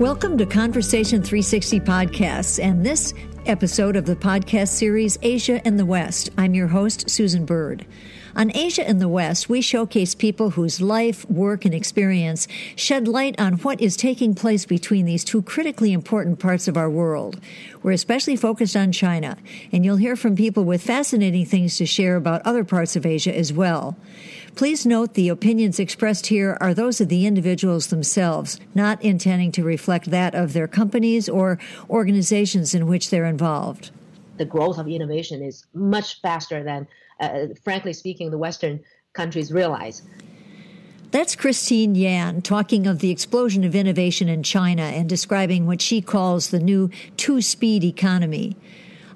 Welcome to Conversation 360 Podcasts and this episode of the podcast series Asia and the West. I'm your host, Susan Bird. On Asia and the West, we showcase people whose life, work, and experience shed light on what is taking place between these two critically important parts of our world. We're especially focused on China, and you'll hear from people with fascinating things to share about other parts of Asia as well. Please note the opinions expressed here are those of the individuals themselves, not intending to reflect that of their companies or organizations in which they're involved. The growth of innovation is much faster than, uh, frankly speaking, the Western countries realize. That's Christine Yan talking of the explosion of innovation in China and describing what she calls the new two speed economy.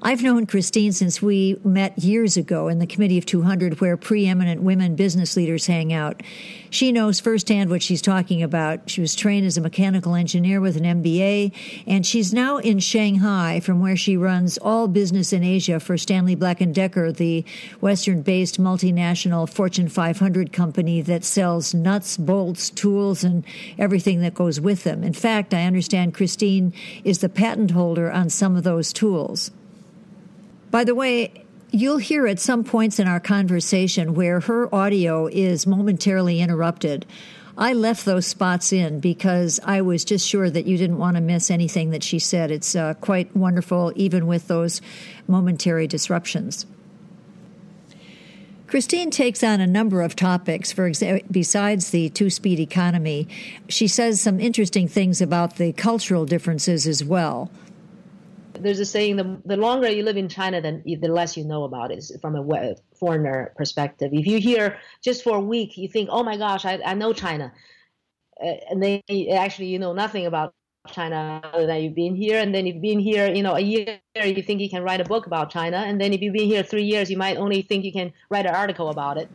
I've known Christine since we met years ago in the Committee of 200, where preeminent women business leaders hang out. She knows firsthand what she's talking about. She was trained as a mechanical engineer with an MBA, and she's now in Shanghai, from where she runs all business in Asia for Stanley Black & Decker, the Western-based multinational Fortune 500 company that sells nuts, bolts, tools, and everything that goes with them. In fact, I understand Christine is the patent holder on some of those tools. By the way, you'll hear at some points in our conversation where her audio is momentarily interrupted. I left those spots in because I was just sure that you didn't want to miss anything that she said. It's uh, quite wonderful, even with those momentary disruptions. Christine takes on a number of topics. For example, besides the two-speed economy, she says some interesting things about the cultural differences as well there's a saying the, the longer you live in China, then the less you know about it from a foreigner perspective. If you hear just for a week, you think, oh my gosh, I, I know China. Uh, and then actually you know nothing about China other than you've been here. And then you've been here, you know, a year, you think you can write a book about China. And then if you've been here three years, you might only think you can write an article about it.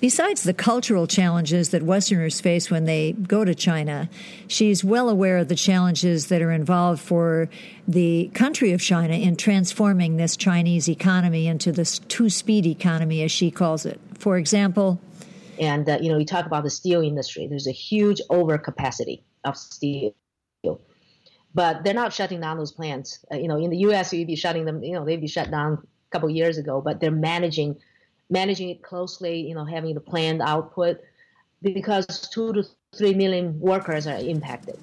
Besides the cultural challenges that Westerners face when they go to China, she's well aware of the challenges that are involved for the country of China in transforming this Chinese economy into this two speed economy, as she calls it. For example, and uh, you know, you talk about the steel industry. There's a huge overcapacity of steel, but they're not shutting down those plants. Uh, you know, in the U.S., you'd be shutting them. You know, they'd be shut down a couple years ago, but they're managing managing it closely, you know, having the planned output because two to three million workers are impacted.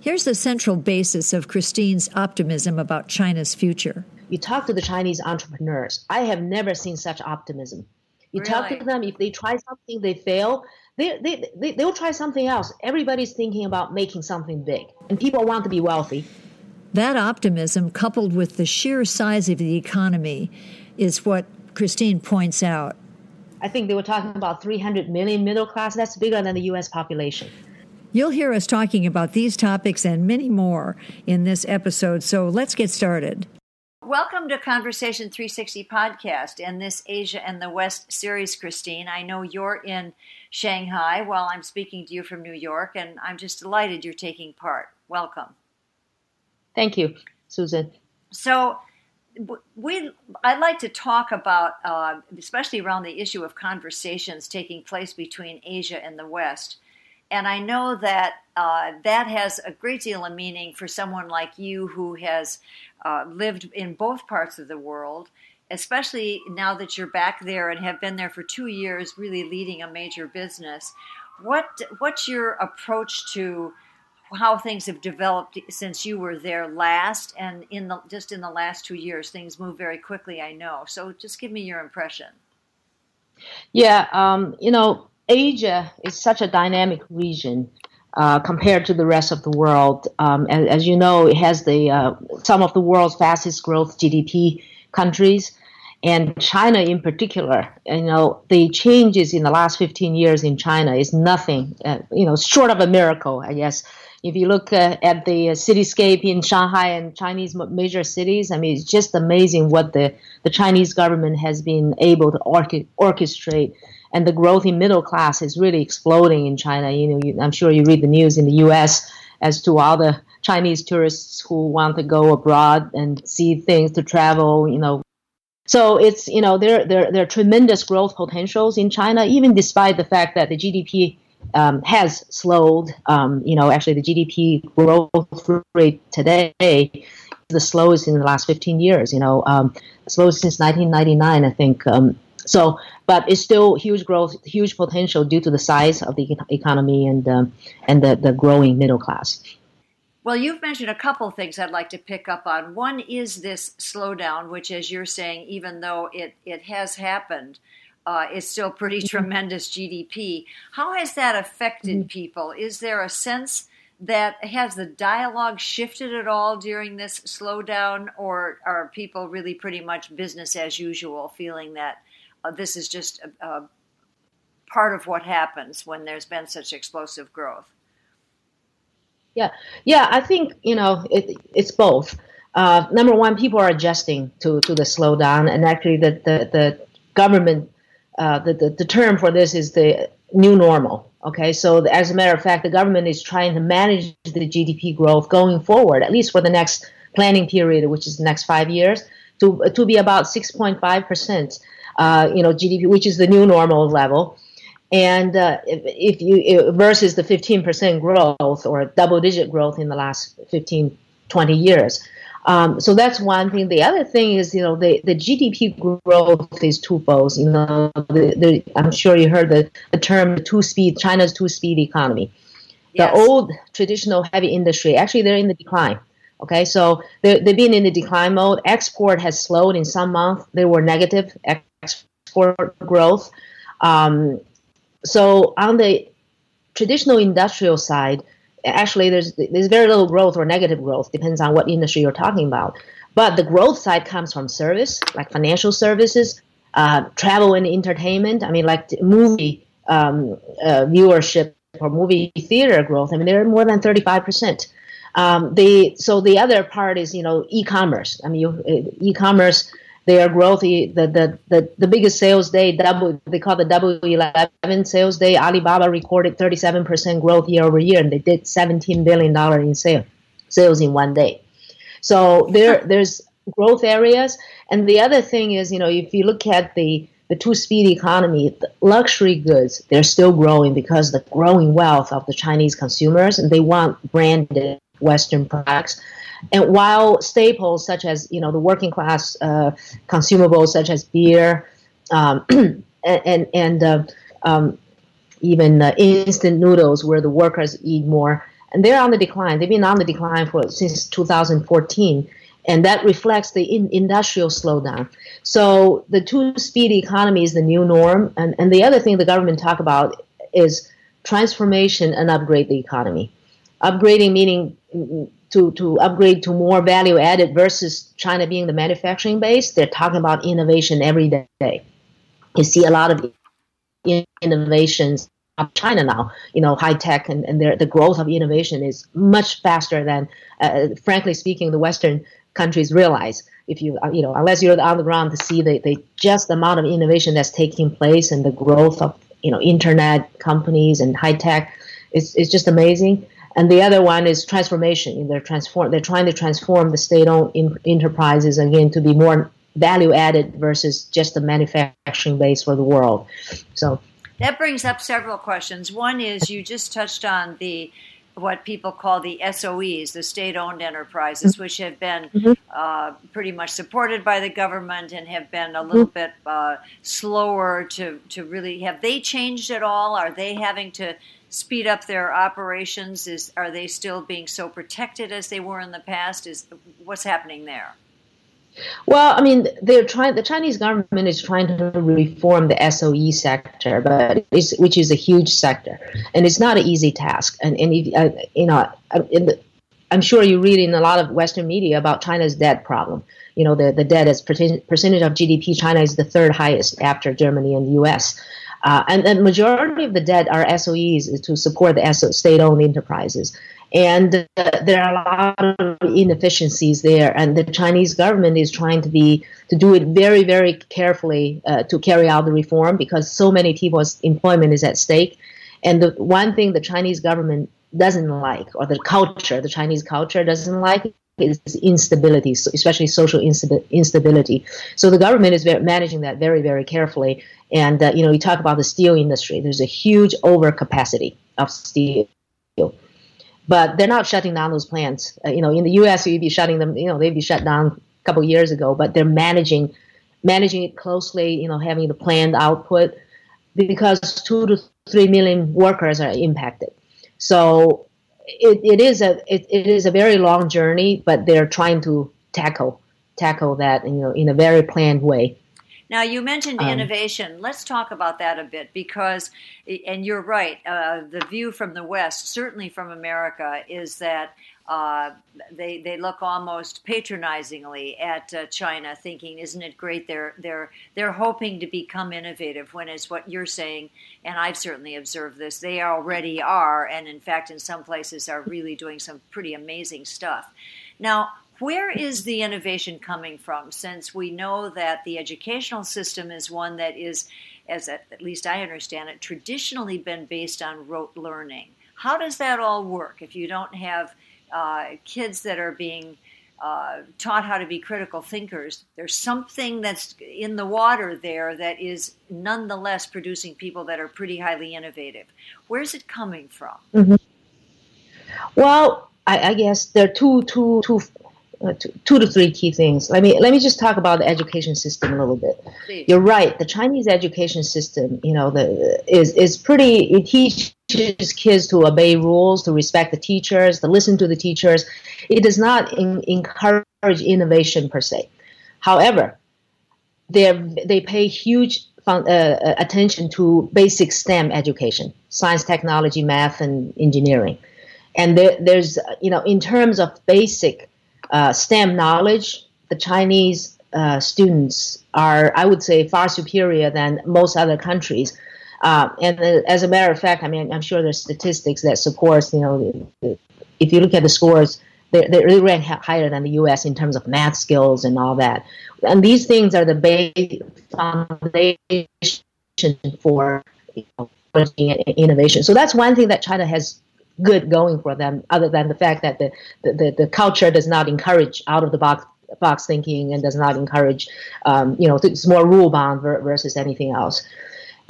Here's the central basis of Christine's optimism about China's future. You talk to the Chinese entrepreneurs. I have never seen such optimism. You really? talk to them, if they try something, they fail, they, they, they, they'll try something else. Everybody's thinking about making something big, and people want to be wealthy. That optimism, coupled with the sheer size of the economy, is what Christine points out. I think they were talking about 300 million middle class. That's bigger than the U.S. population. You'll hear us talking about these topics and many more in this episode, so let's get started. Welcome to Conversation 360 podcast and this Asia and the West series, Christine. I know you're in Shanghai while I'm speaking to you from New York, and I'm just delighted you're taking part. Welcome. Thank you, Susan. So, we I'd like to talk about, uh, especially around the issue of conversations taking place between Asia and the West. And I know that uh, that has a great deal of meaning for someone like you who has uh, lived in both parts of the world, especially now that you're back there and have been there for two years, really leading a major business. What what's your approach to how things have developed since you were there last and in the just in the last two years things move very quickly i know. So just give me your impression. Yeah um, you know asia is such a dynamic region uh, compared to the rest of the world. Um, as, as, you know it has the uh, some of the world's fastest growth gdp countries and China in particular, you know, the changes in the last 15 years in China is nothing, uh, you know, short of a miracle, I guess. If you look uh, at the cityscape in Shanghai and Chinese major cities, I mean, it's just amazing what the, the Chinese government has been able to orchestrate. And the growth in middle class is really exploding in China. You know, you, I'm sure you read the news in the U.S. as to all the Chinese tourists who want to go abroad and see things to travel. You know, so it's you know there there there are tremendous growth potentials in China, even despite the fact that the GDP um, has slowed. Um, you know, actually, the GDP growth rate today is the slowest in the last 15 years. You know, um, slowest since 1999, I think. Um, so, but it's still huge growth, huge potential due to the size of the economy and um, and the, the growing middle class. Well, you've mentioned a couple things I'd like to pick up on. One is this slowdown, which, as you're saying, even though it, it has happened, uh, is still pretty mm-hmm. tremendous GDP. How has that affected mm-hmm. people? Is there a sense that has the dialogue shifted at all during this slowdown, or are people really pretty much business as usual, feeling that uh, this is just a, a part of what happens when there's been such explosive growth? Yeah, yeah, I think you know it, it's both. Uh, number one, people are adjusting to, to the slowdown, and actually, the the, the government uh, the, the, the term for this is the new normal. Okay, so the, as a matter of fact, the government is trying to manage the GDP growth going forward, at least for the next planning period, which is the next five years, to to be about 6.5 percent. Uh, you know, GDP, which is the new normal level. And uh, if, if, you versus the 15% growth or double digit growth in the last 15, 20 years. Um, so that's one thing. The other thing is, you know, the, the GDP growth is twofold. You know, the, the, I'm sure you heard the, the term two speed, China's two speed economy. Yes. The old traditional heavy industry, actually, they're in the decline. Okay, so they've been in the decline mode. Export has slowed in some months. They were negative export growth. Um, so on the traditional industrial side, actually there's there's very little growth or negative growth depends on what industry you're talking about. But the growth side comes from service like financial services uh, travel and entertainment. I mean like movie um, uh, viewership or movie theater growth. I mean they're more than 35% um, the so the other part is you know e-commerce. I mean you, uh, e-commerce their growth, the, the, the, the biggest sales day, double, they call the W11 sales day. Alibaba recorded 37% growth year over year, and they did $17 billion in sale, sales in one day. So there, there's growth areas. And the other thing is, you know, if you look at the, the two-speed economy, luxury goods, they're still growing because the growing wealth of the Chinese consumers, and they want branded Western products. And while staples such as you know the working class uh, consumables such as beer um, and and, and uh, um, even uh, instant noodles where the workers eat more and they're on the decline. They've been on the decline for since 2014 and that reflects the in industrial slowdown. So the two-speed economy is the new norm, and, and the other thing the government talk about is transformation and upgrade the economy. Upgrading meaning to, to upgrade to more value added versus China being the manufacturing base, they're talking about innovation every day. You see a lot of innovations of China now, you know, high tech and, and the growth of innovation is much faster than, uh, frankly speaking, the Western countries realize. If you, uh, you know, unless you're on the ground to see the, the just the amount of innovation that's taking place and the growth of, you know, internet companies and high tech, it's, it's just amazing and the other one is transformation. They're transform. They're trying to transform the state-owned in- enterprises again to be more value added versus just a manufacturing base for the world. So that brings up several questions. One is you just touched on the what people call the SOEs, the state-owned enterprises, mm-hmm. which have been mm-hmm. uh, pretty much supported by the government and have been a little mm-hmm. bit uh, slower to to really have they changed at all? Are they having to speed up their operations? Is are they still being so protected as they were in the past? Is what's happening there? Well, I mean, they're trying. The Chinese government is trying to reform the SOE sector, but which is a huge sector, and it's not an easy task. And and if, uh, you know, uh, the, I'm sure you read in a lot of Western media about China's debt problem. You know, the the debt as percentage of GDP, China is the third highest after Germany and the U.S. Uh, and the majority of the debt are SOEs to support the state-owned enterprises. And uh, there are a lot of inefficiencies there, and the Chinese government is trying to be to do it very, very carefully uh, to carry out the reform because so many people's employment is at stake. And the one thing the Chinese government doesn't like, or the culture, the Chinese culture doesn't like, is instability, especially social instability. So the government is managing that very, very carefully. And uh, you know, you talk about the steel industry. There's a huge overcapacity of steel, but they're not shutting down those plants. Uh, you know, in the U.S., you'd be shutting them. You know, they'd be shut down a couple years ago, but they're managing managing it closely. You know, having the planned output because two to three million workers are impacted. So it, it is a it, it is a very long journey, but they're trying to tackle tackle that you know in a very planned way. Now you mentioned um, innovation. Let's talk about that a bit because, and you're right. Uh, the view from the West, certainly from America, is that uh, they they look almost patronizingly at uh, China, thinking, "Isn't it great? They're they're they're hoping to become innovative." When is what you're saying, and I've certainly observed this. They already are, and in fact, in some places, are really doing some pretty amazing stuff. Now, where is the innovation coming from? Since we know that the educational system is one that is, as at least I understand it, traditionally been based on rote learning. How does that all work if you don't have uh, kids that are being uh, taught how to be critical thinkers. There's something that's in the water there that is nonetheless producing people that are pretty highly innovative. Where's it coming from? Mm-hmm. Well, I, I, guess there are two, two, two, uh, two, two to three key things. Let me let me just talk about the education system a little bit. Please. You're right. The Chinese education system, you know, the is is pretty. It teaches kids to obey rules, to respect the teachers, to listen to the teachers. It does not in, encourage innovation per se. However, they they pay huge fun, uh, uh, attention to basic STEM education: science, technology, math, and engineering. And there, there's, you know, in terms of basic uh, STEM knowledge, the Chinese uh, students are, I would say, far superior than most other countries. Uh, and as a matter of fact, I mean, I'm sure there's statistics that supports, you know, if you look at the scores, they, they rank higher than the U.S. in terms of math skills and all that. And these things are the base foundation for you know, innovation. So that's one thing that China has good going for them, other than the fact that the, the, the culture does not encourage out of the box box thinking and does not encourage, um, you know, it's more rule bound versus anything else.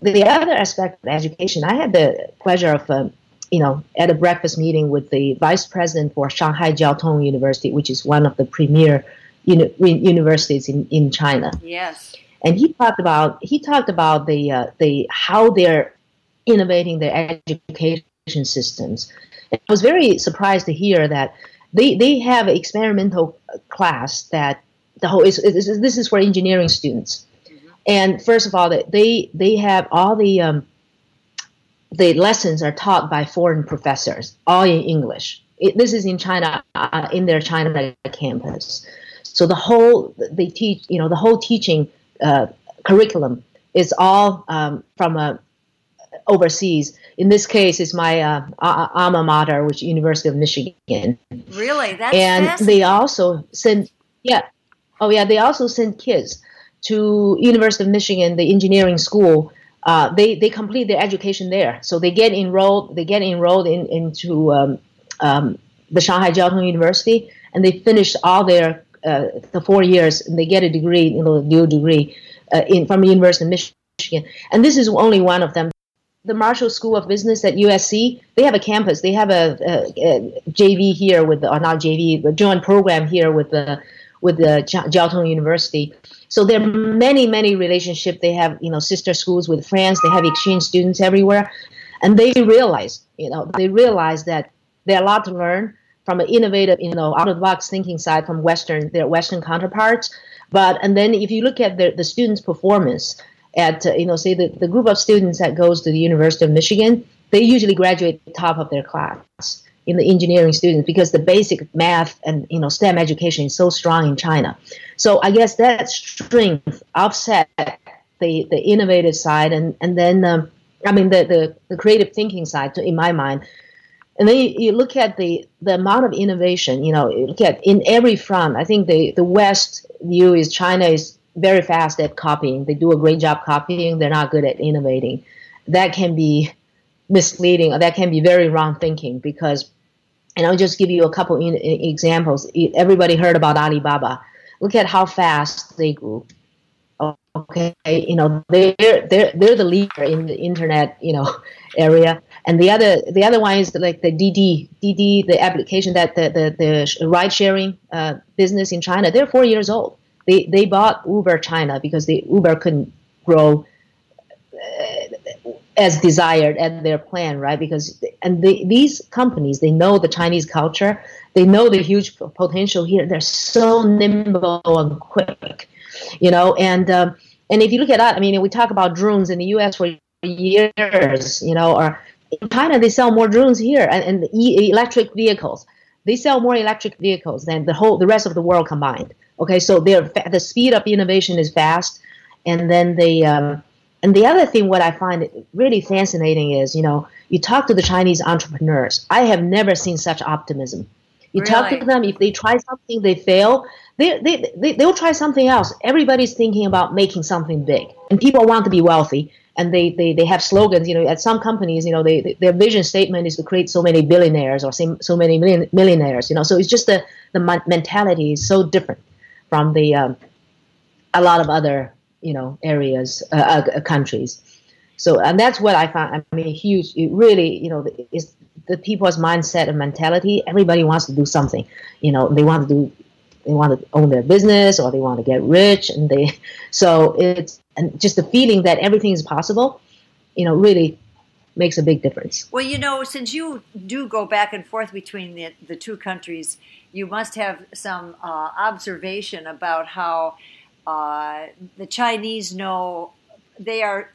The other aspect of education, I had the pleasure of, um, you know, at a breakfast meeting with the vice president for Shanghai Jiao Tong University, which is one of the premier uni- universities in, in China. Yes. And he talked about he talked about the uh, the how they're innovating their education systems. I was very surprised to hear that they, they have an experimental class that the whole is, is, is this is for engineering students. Mm-hmm. And first of all, they they have all the um, the lessons are taught by foreign professors, all in English. It, this is in China, uh, in their China campus. So the whole they teach, you know, the whole teaching uh, curriculum is all um, from a overseas. In this case, it's my uh, alma mater, which is University of Michigan. Really, that's and they also send yeah, oh yeah, they also send kids to University of Michigan, the engineering school. Uh, they they complete their education there, so they get enrolled. They get enrolled in, into um, um, the Shanghai Jiao Tong University, and they finish all their uh, the four years, and they get a degree, you know, dual degree uh, in from the University of Michigan. And this is only one of them the Marshall School of Business at USC, they have a campus. They have a, a, a JV here with, or not JV, but joint program here with the with the Jiao Tong University. So there are many, many relationships. They have, you know, sister schools with France. They have exchange students everywhere, and they realize, you know, they realize that there are a lot to learn from an innovative, you know, out of the box thinking side from Western their Western counterparts. But and then if you look at the the students' performance, at uh, you know say the, the group of students that goes to the University of Michigan, they usually graduate top of their class in the engineering students because the basic math and you know STEM education is so strong in China. So I guess that strength offset the the innovative side and and then um, I mean the, the the creative thinking side in my mind. And then you, you, look at the, the amount of innovation, you know, you look at in every front. I think the, the West view is China is very fast at copying. They do a great job copying. They're not good at innovating. That can be misleading or that can be very wrong thinking because And I'll just give you a couple in, in examples. Everybody heard about Alibaba. Look at how fast they grew. Okay, you know they're they're they're the leader in the internet you know area, and the other the other one is like the Didi Didi the application that the the, the ride sharing uh, business in China. They're four years old. They they bought Uber China because the Uber couldn't grow uh, as desired at their plan, right? Because and they, these companies they know the Chinese culture, they know the huge potential here. They're so nimble and quick, you know. And um, and if you look at that, I mean, we talk about drones in the U.S. for years, you know, or in China they sell more drones here and, and electric vehicles. They sell more electric vehicles than the whole the rest of the world combined. Okay, so they're the speed of innovation is fast, and then they um, and the other thing, what I find really fascinating is, you know, you talk to the Chinese entrepreneurs. I have never seen such optimism. You really? talk to them, if they try something, they fail, they, they, they, they'll try something else. Everybody's thinking about making something big. And people want to be wealthy. And they, they, they have slogans, you know, at some companies, you know, they, their vision statement is to create so many billionaires or so many million, millionaires, you know. So it's just the, the mentality is so different from the um, a lot of other you know areas uh, uh, countries. So and that's what i found i mean huge it really you know is the people's mindset and mentality. Everybody wants to do something you know they want to do they want to own their business or they want to get rich and they so it's and just the feeling that everything is possible you know really makes a big difference well you know since you do go back and forth between the, the two countries you must have some uh, observation about how uh, the Chinese know they are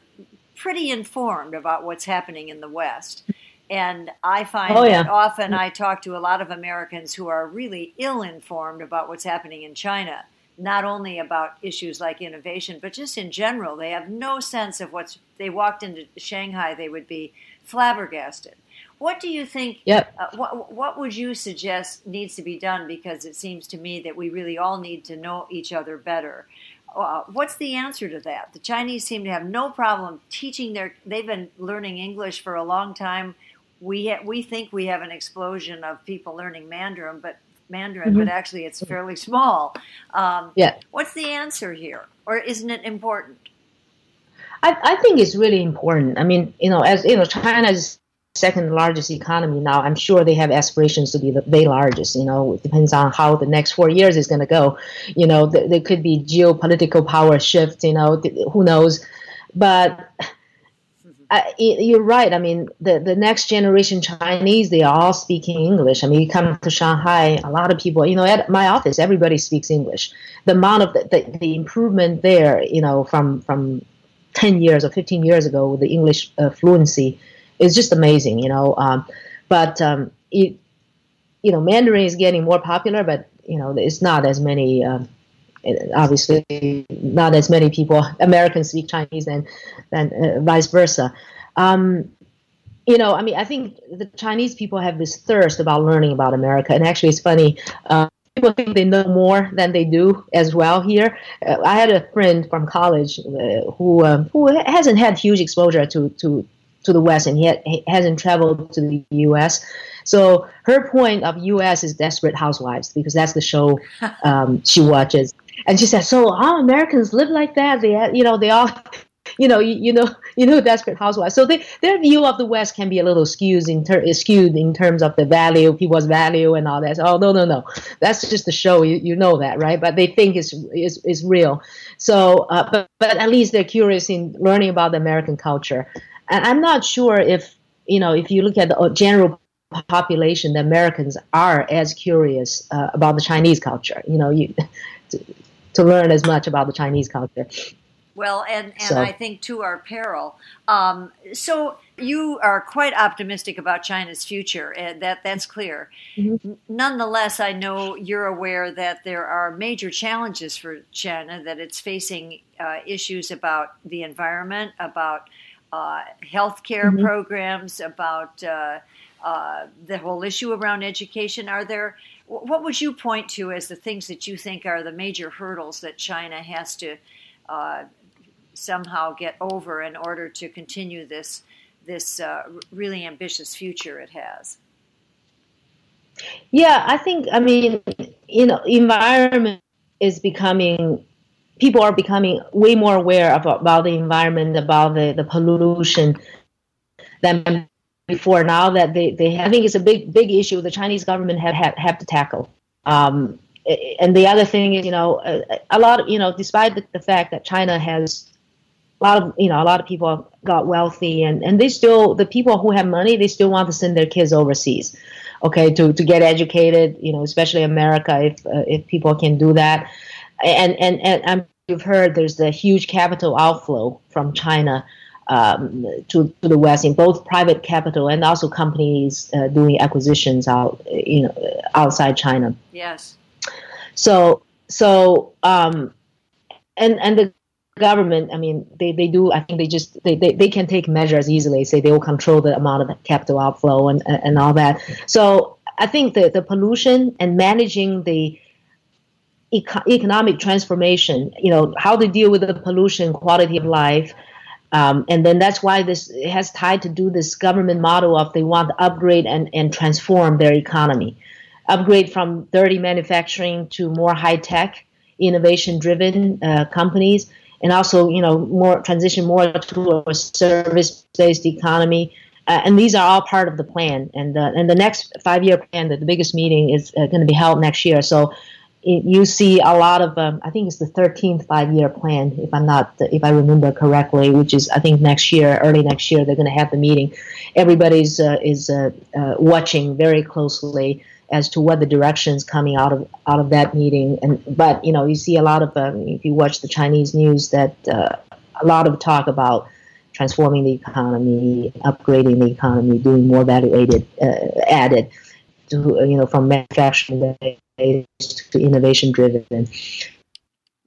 pretty informed about what's happening in the West. And I find oh, yeah. that often I talk to a lot of Americans who are really ill informed about what's happening in China, not only about issues like innovation, but just in general. They have no sense of what's, they walked into Shanghai, they would be flabbergasted. What do you think? Yep. Uh, what, what would you suggest needs to be done? Because it seems to me that we really all need to know each other better. Uh, what's the answer to that? The Chinese seem to have no problem teaching their. They've been learning English for a long time. We ha- we think we have an explosion of people learning Mandarin, but Mandarin, mm-hmm. but actually it's fairly small. Um, yeah. What's the answer here, or isn't it important? I, I think it's really important. I mean, you know, as you know, China is second largest economy now. I'm sure they have aspirations to be the very largest. You know, it depends on how the next four years is going to go. You know, th- there could be geopolitical power shift. You know, th- who knows? But I, you're right. I mean, the, the next generation Chinese, they are all speaking English. I mean, you come to Shanghai, a lot of people, you know, at my office, everybody speaks English. The amount of the, the, the improvement there, you know, from, from 10 years or 15 years ago with the English uh, fluency it's just amazing, you know. Um, but um, it, you know, Mandarin is getting more popular, but you know, it's not as many. Um, obviously, not as many people Americans speak Chinese than than uh, vice versa. Um, you know, I mean, I think the Chinese people have this thirst about learning about America, and actually, it's funny. Uh, people think they know more than they do as well here. Uh, I had a friend from college uh, who um, who hasn't had huge exposure to to to the West and he, ha- he hasn't traveled to the U.S. So her point of U.S. is Desperate Housewives because that's the show um, she watches. And she said, "So all Americans live like that? They, you know, they all, you know, you, you know, you know, Desperate Housewives. So they, their view of the West can be a little skewed in ter- skewed in terms of the value, people's value, and all that. So, oh no, no, no, that's just the show. You, you know that, right? But they think it's is is real. So, uh, but but at least they're curious in learning about the American culture. And I'm not sure if, you know, if you look at the general population, the Americans are as curious uh, about the Chinese culture, you know, you, to, to, learn as much about the Chinese culture. Well, and, and so. I think to our peril. Um, so you are quite optimistic about China's future, and that that's clear. Mm-hmm. Nonetheless, I know you're aware that there are major challenges for China. That it's facing uh, issues about the environment, about uh, healthcare mm-hmm. programs, about uh, uh, the whole issue around education. Are there what would you point to as the things that you think are the major hurdles that China has to uh, somehow get over in order to continue this this uh, really ambitious future it has? Yeah, I think I mean, you know, environment is becoming people are becoming way more aware of, about the environment, about the, the pollution than before. Now that they, they I think it's a big big issue the Chinese government have have, have to tackle. Um, and the other thing is, you know, a, a lot of you know, despite the, the fact that China has a lot of you know a lot of people got wealthy and and they still the people who have money they still want to send their kids overseas okay to to get educated you know especially america if uh, if people can do that. And and and I'm, you've heard there's the huge capital outflow from china um, to, to the west in both private capital and also companies uh, doing acquisitions out you know outside china. Yes. So so um and and the government, I mean, they, they do, I think they just, they, they, they can take measures easily, say they will control the amount of capital outflow and, and all that. So I think the, the pollution and managing the eco- economic transformation, you know, how to deal with the pollution, quality of life, um, and then that's why this has tied to do this government model of they want to upgrade and, and transform their economy, upgrade from dirty manufacturing to more high tech, innovation driven uh, companies and also you know more transition more to a service based economy. Uh, and these are all part of the plan. And uh, and the next five year plan, the, the biggest meeting is uh, going to be held next year. So it, you see a lot of um, I think it's the 13th five year plan, if I'm not if I remember correctly, which is I think next year, early next year, they're going to have the meeting. Everybody's uh, is uh, uh, watching very closely as to what the directions coming out of out of that meeting. And but you know, you see a lot of um, if you watch the Chinese news that uh, a lot of talk about transforming the economy, upgrading the economy, doing more value added, uh, added to you know from manufacturing based to innovation driven.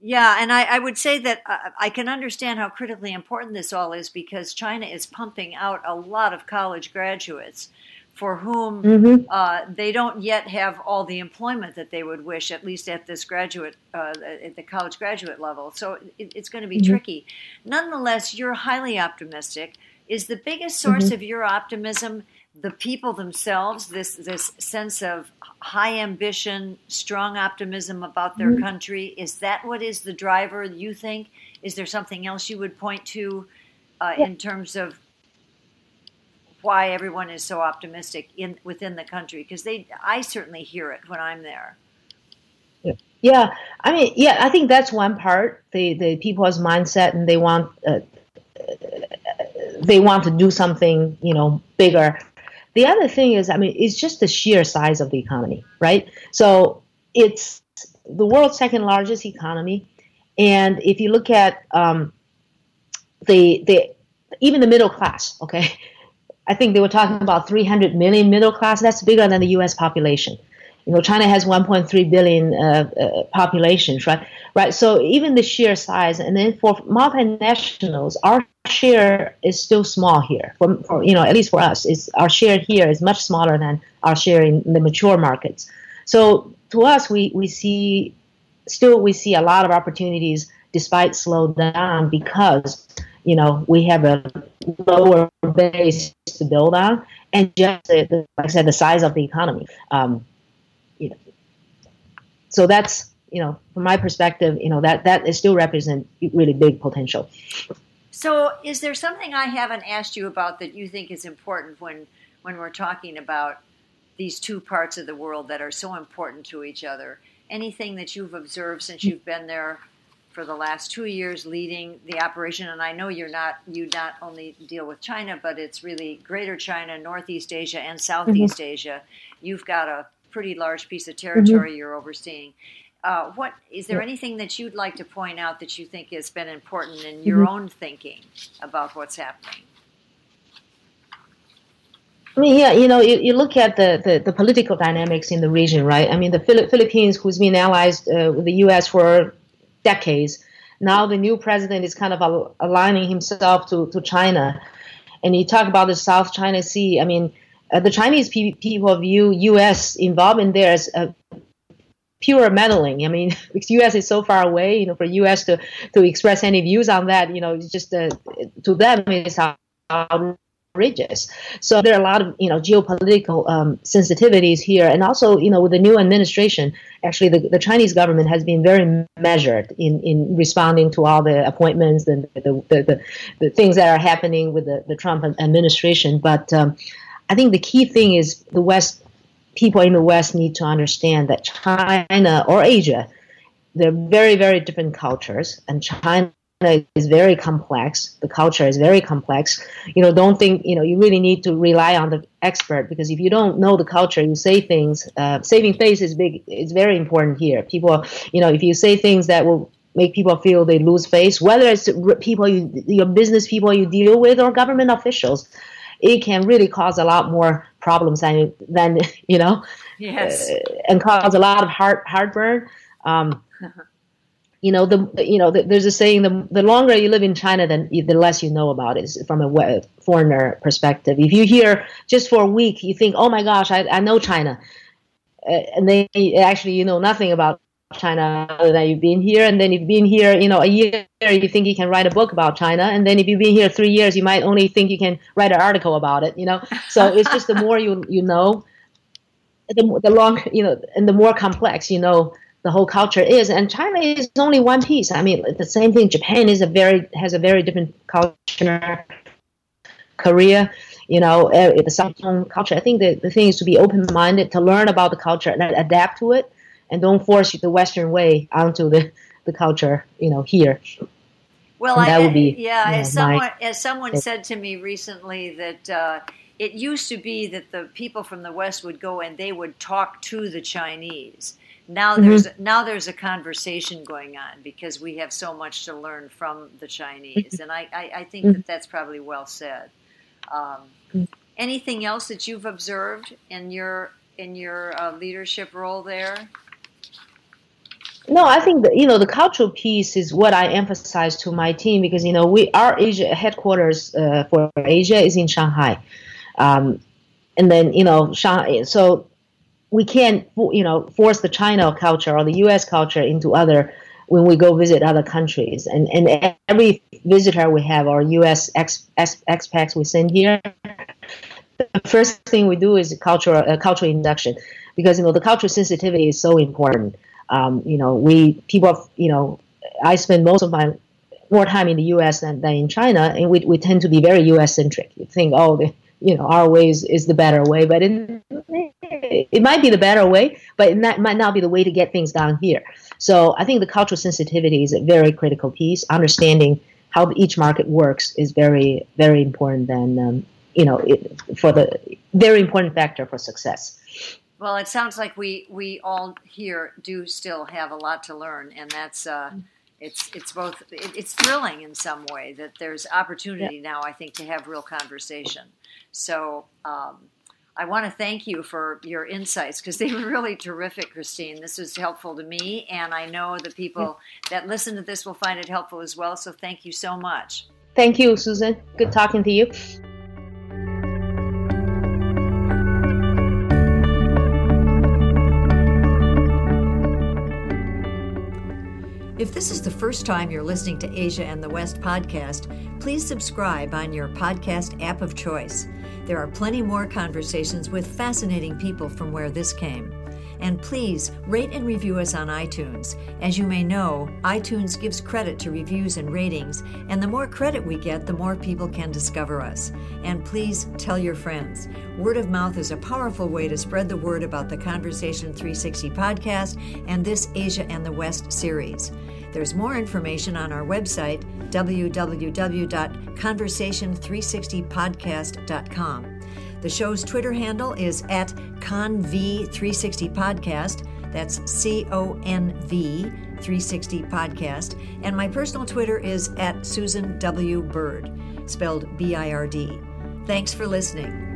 Yeah, and I, I, would say that uh, I can understand how critically important this all is because China is pumping out a lot of college graduates for whom mm-hmm. uh, they don't yet have all the employment that they would wish, at least at this graduate, uh, at the college graduate level. So it, it's going to be mm-hmm. tricky. Nonetheless, you're highly optimistic. Is the biggest source mm-hmm. of your optimism the people themselves? This this sense of high ambition, strong optimism about their mm-hmm. country. Is that what is the driver? You think? Is there something else you would point to uh, yeah. in terms of why everyone is so optimistic in within the country because they I certainly hear it when I'm there. Yeah, I mean, yeah, I think that's one part. The the people's mindset and they want uh, they want to do something, you know, bigger. The other thing is, I mean, it's just the sheer size of the economy, right? So it's the world's second largest economy, and if you look at um, the the even the middle class, okay, I think they were talking about 300 million middle class. That's bigger than the U.S. population. You know, China has 1.3 billion uh, uh, populations, right? Right. So even the sheer size, and then for multinationals, our share is still small here. For, for you know, at least for us, is our share here is much smaller than our share in the mature markets. So to us, we we see still we see a lot of opportunities despite slowdown because you know, we have a lower base to build on, and just like I said, the size of the economy. Um, you know, so that's you know, from my perspective, you know that that is still represent really big potential. So, is there something I haven't asked you about that you think is important when when we're talking about these two parts of the world that are so important to each other? Anything that you've observed since you've been there for the last two years leading the operation. And I know you're not you not only deal with China, but it's really Greater China, Northeast Asia, and Southeast mm-hmm. Asia. You've got a pretty large piece of territory mm-hmm. you're overseeing. Uh, what is there anything that you'd like to point out that you think has been important in your mm-hmm. own thinking about what's happening? I mean, yeah, you know, you, you look at the, the, the, political dynamics in the region, right? I mean, the Philippines, who's been allies uh, with the U.S. for decades. Now the new president is kind of aligning himself to, to China. And you talk about the South China Sea. I mean, uh, the Chinese pe- people view U.S. involvement there as a pure meddling. I mean, because U.S. is so far away, you know, for U.S. to, to express any views on that, you know, it's just uh, to them it's outrageous. So there are a lot of you know geopolitical um, sensitivities here, and also you know with the new administration, actually the, the Chinese government has been very measured in, in responding to all the appointments and the the, the, the things that are happening with the, the Trump administration. But um, I think the key thing is the West people in the West need to understand that China or Asia, they're very very different cultures, and China is very complex. The culture is very complex. You know, don't think you know you really need to rely on the expert because if you don't know the culture, you say things. Uh, saving face is big. It's very important here. People, you know, if you say things that will make people feel they lose face, whether it's people you, your business people you deal with or government officials, it can really cause a lot more problems than than you know, yes, uh, and cause a lot of heart heartburn. Um, you know the you know the, there's a saying the the longer you live in China then the less you know about it from a foreigner perspective. If you hear just for a week you think oh my gosh I, I know China. Uh, and then actually you know nothing about China other than you've been here. And then you've been here you know a year you think you can write a book about China. And then if you've been here three years you might only think you can write an article about it you know? So it's just the more you you know the, the longer you know and the more complex you know the whole culture is. And China is only one piece. I mean, the same thing. Japan is a very has a very different culture. Korea, you know, uh, the South culture. I think the, the thing is to be open minded, to learn about the culture and adapt to it, and don't force the Western way onto the, the culture, you know, here. Well, and that I, would be yeah. You know, as someone my, as someone said to me recently that. Uh, it used to be that the people from the West would go and they would talk to the Chinese now mm-hmm. there's now there's a conversation going on because we have so much to learn from the Chinese, and I, I, I think that that's probably well said. Um, anything else that you've observed in your in your uh, leadership role there? No, I think that, you know the cultural piece is what I emphasize to my team because you know we our Asia headquarters uh, for Asia is in Shanghai, um, and then you know Shanghai. So we can't you know force the China culture or the U.S. culture into other when we go visit other countries. And and every visitor we have or U.S. Ex, ex, expats we send here, the first thing we do is cultural uh, cultural induction because you know the cultural sensitivity is so important. Um, you know we people you know I spend most of my more time in the U.S. than, than in China, and we, we tend to be very U.S. centric. You think, oh, the, you know, our ways is the better way, but it, it might be the better way, but it not, might not be the way to get things done here. So I think the cultural sensitivity is a very critical piece. Understanding how each market works is very, very important. Then um, you know, it, for the very important factor for success. Well, it sounds like we we all here do still have a lot to learn, and that's. Uh, it's it's both it, it's thrilling in some way that there's opportunity yeah. now I think to have real conversation. So um, I want to thank you for your insights because they were really terrific, Christine. This was helpful to me, and I know the people that listen to this will find it helpful as well. So thank you so much. Thank you, Susan. Good talking to you. If this is the first time you're listening to Asia and the West podcast, please subscribe on your podcast app of choice. There are plenty more conversations with fascinating people from where this came. And please rate and review us on iTunes. As you may know, iTunes gives credit to reviews and ratings, and the more credit we get, the more people can discover us. And please tell your friends. Word of mouth is a powerful way to spread the word about the Conversation 360 podcast and this Asia and the West series. There's more information on our website, www.conversation360podcast.com. The show's Twitter handle is at ConV360Podcast. That's C O N V 360 Podcast. And my personal Twitter is at Susan W. Bird, spelled B I R D. Thanks for listening.